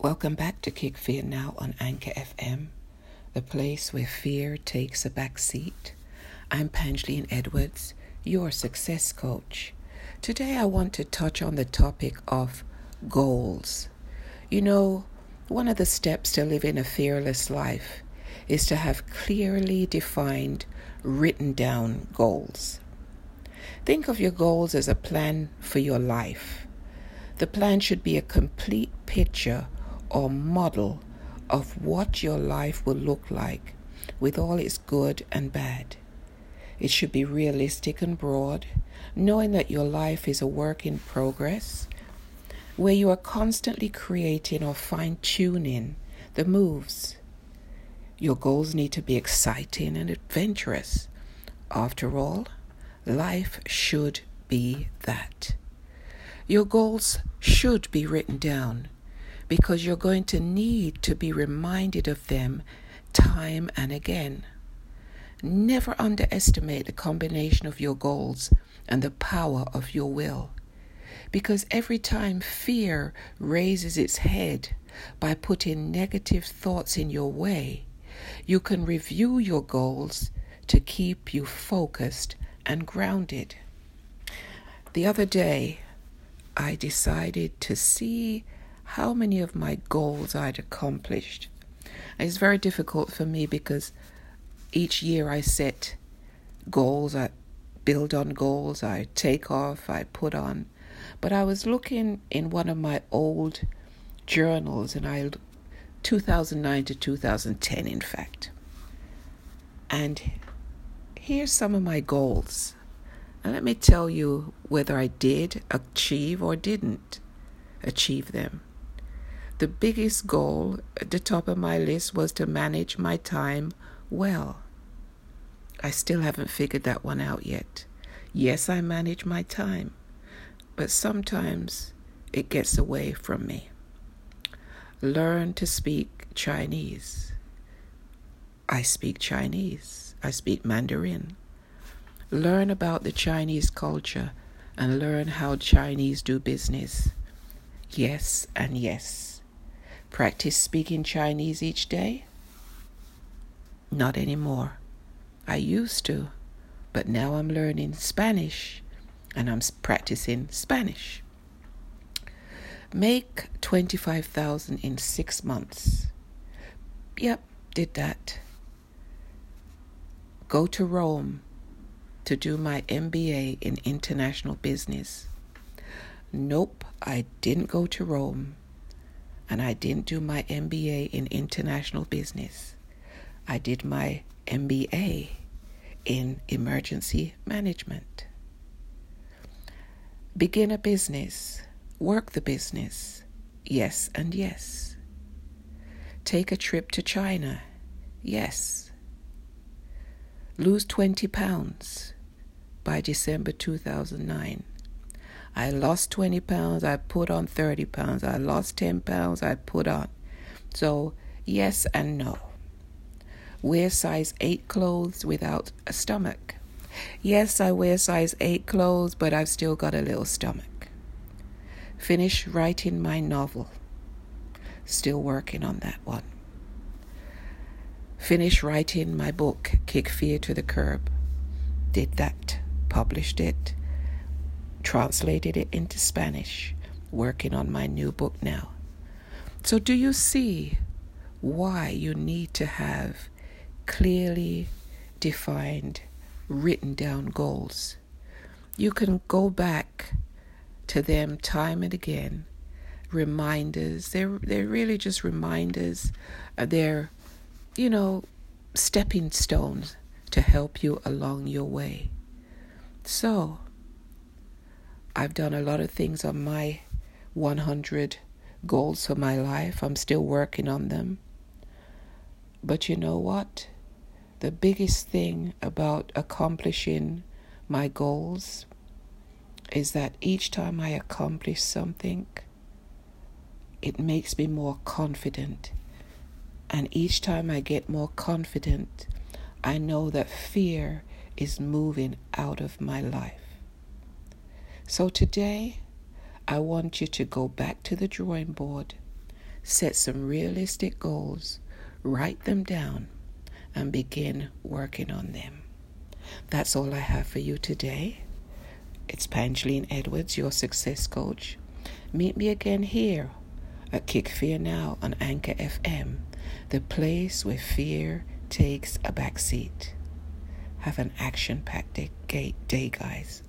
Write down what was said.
Welcome back to Kick Fear Now on Anchor FM, the place where fear takes a back seat. I'm Pangeline Edwards, your success coach. Today I want to touch on the topic of goals. You know, one of the steps to living a fearless life is to have clearly defined, written down goals. Think of your goals as a plan for your life. The plan should be a complete picture or model of what your life will look like with all its good and bad. It should be realistic and broad, knowing that your life is a work in progress where you are constantly creating or fine tuning the moves. Your goals need to be exciting and adventurous. After all, life should be that. Your goals should be written down because you're going to need to be reminded of them time and again. Never underestimate the combination of your goals and the power of your will. Because every time fear raises its head by putting negative thoughts in your way, you can review your goals to keep you focused and grounded. The other day, I decided to see how many of my goals I'd accomplished. it's very difficult for me because each year I set goals, I build on goals, I take off, I put on. But I was looking in one of my old journals, and I 2009 to 2010, in fact. And here's some of my goals. And let me tell you whether I did achieve or didn't achieve them. The biggest goal at the top of my list was to manage my time well. I still haven't figured that one out yet. Yes, I manage my time, but sometimes it gets away from me. Learn to speak Chinese. I speak Chinese. I speak Mandarin. Learn about the Chinese culture and learn how Chinese do business. Yes, and yes. Practice speaking Chinese each day? Not anymore. I used to, but now I'm learning Spanish and I'm practicing Spanish. Make 25,000 in 6 months. Yep, did that. Go to Rome to do my MBA in international business. Nope, I didn't go to Rome and I didn't do my MBA in international business. I did my MBA in emergency management. Begin a business, work the business, yes and yes. Take a trip to China, yes. Lose 20 pounds by December 2009. I lost 20 pounds, I put on 30 pounds. I lost 10 pounds, I put on. So, yes and no. Wear size 8 clothes without a stomach. Yes, I wear size 8 clothes, but I've still got a little stomach. Finish writing my novel. Still working on that one. Finish writing my book, Kick Fear to the Curb. Did that. Published it translated it into Spanish, working on my new book now. So, do you see why you need to have clearly defined, written down goals? You can go back to them time and again. Reminders, they're, they're really just reminders. Uh, they're, you know, stepping stones to help you along your way. So, I've done a lot of things on my 100 goals for my life. I'm still working on them. But you know what? The biggest thing about accomplishing my goals is that each time I accomplish something, it makes me more confident. And each time I get more confident, I know that fear is moving out of my life. So today, I want you to go back to the drawing board, set some realistic goals, write them down, and begin working on them. That's all I have for you today. It's Pangeline Edwards, your success coach. Meet me again here at Kick Fear Now on Anchor FM, the place where fear takes a backseat. Have an action packed day, day, guys.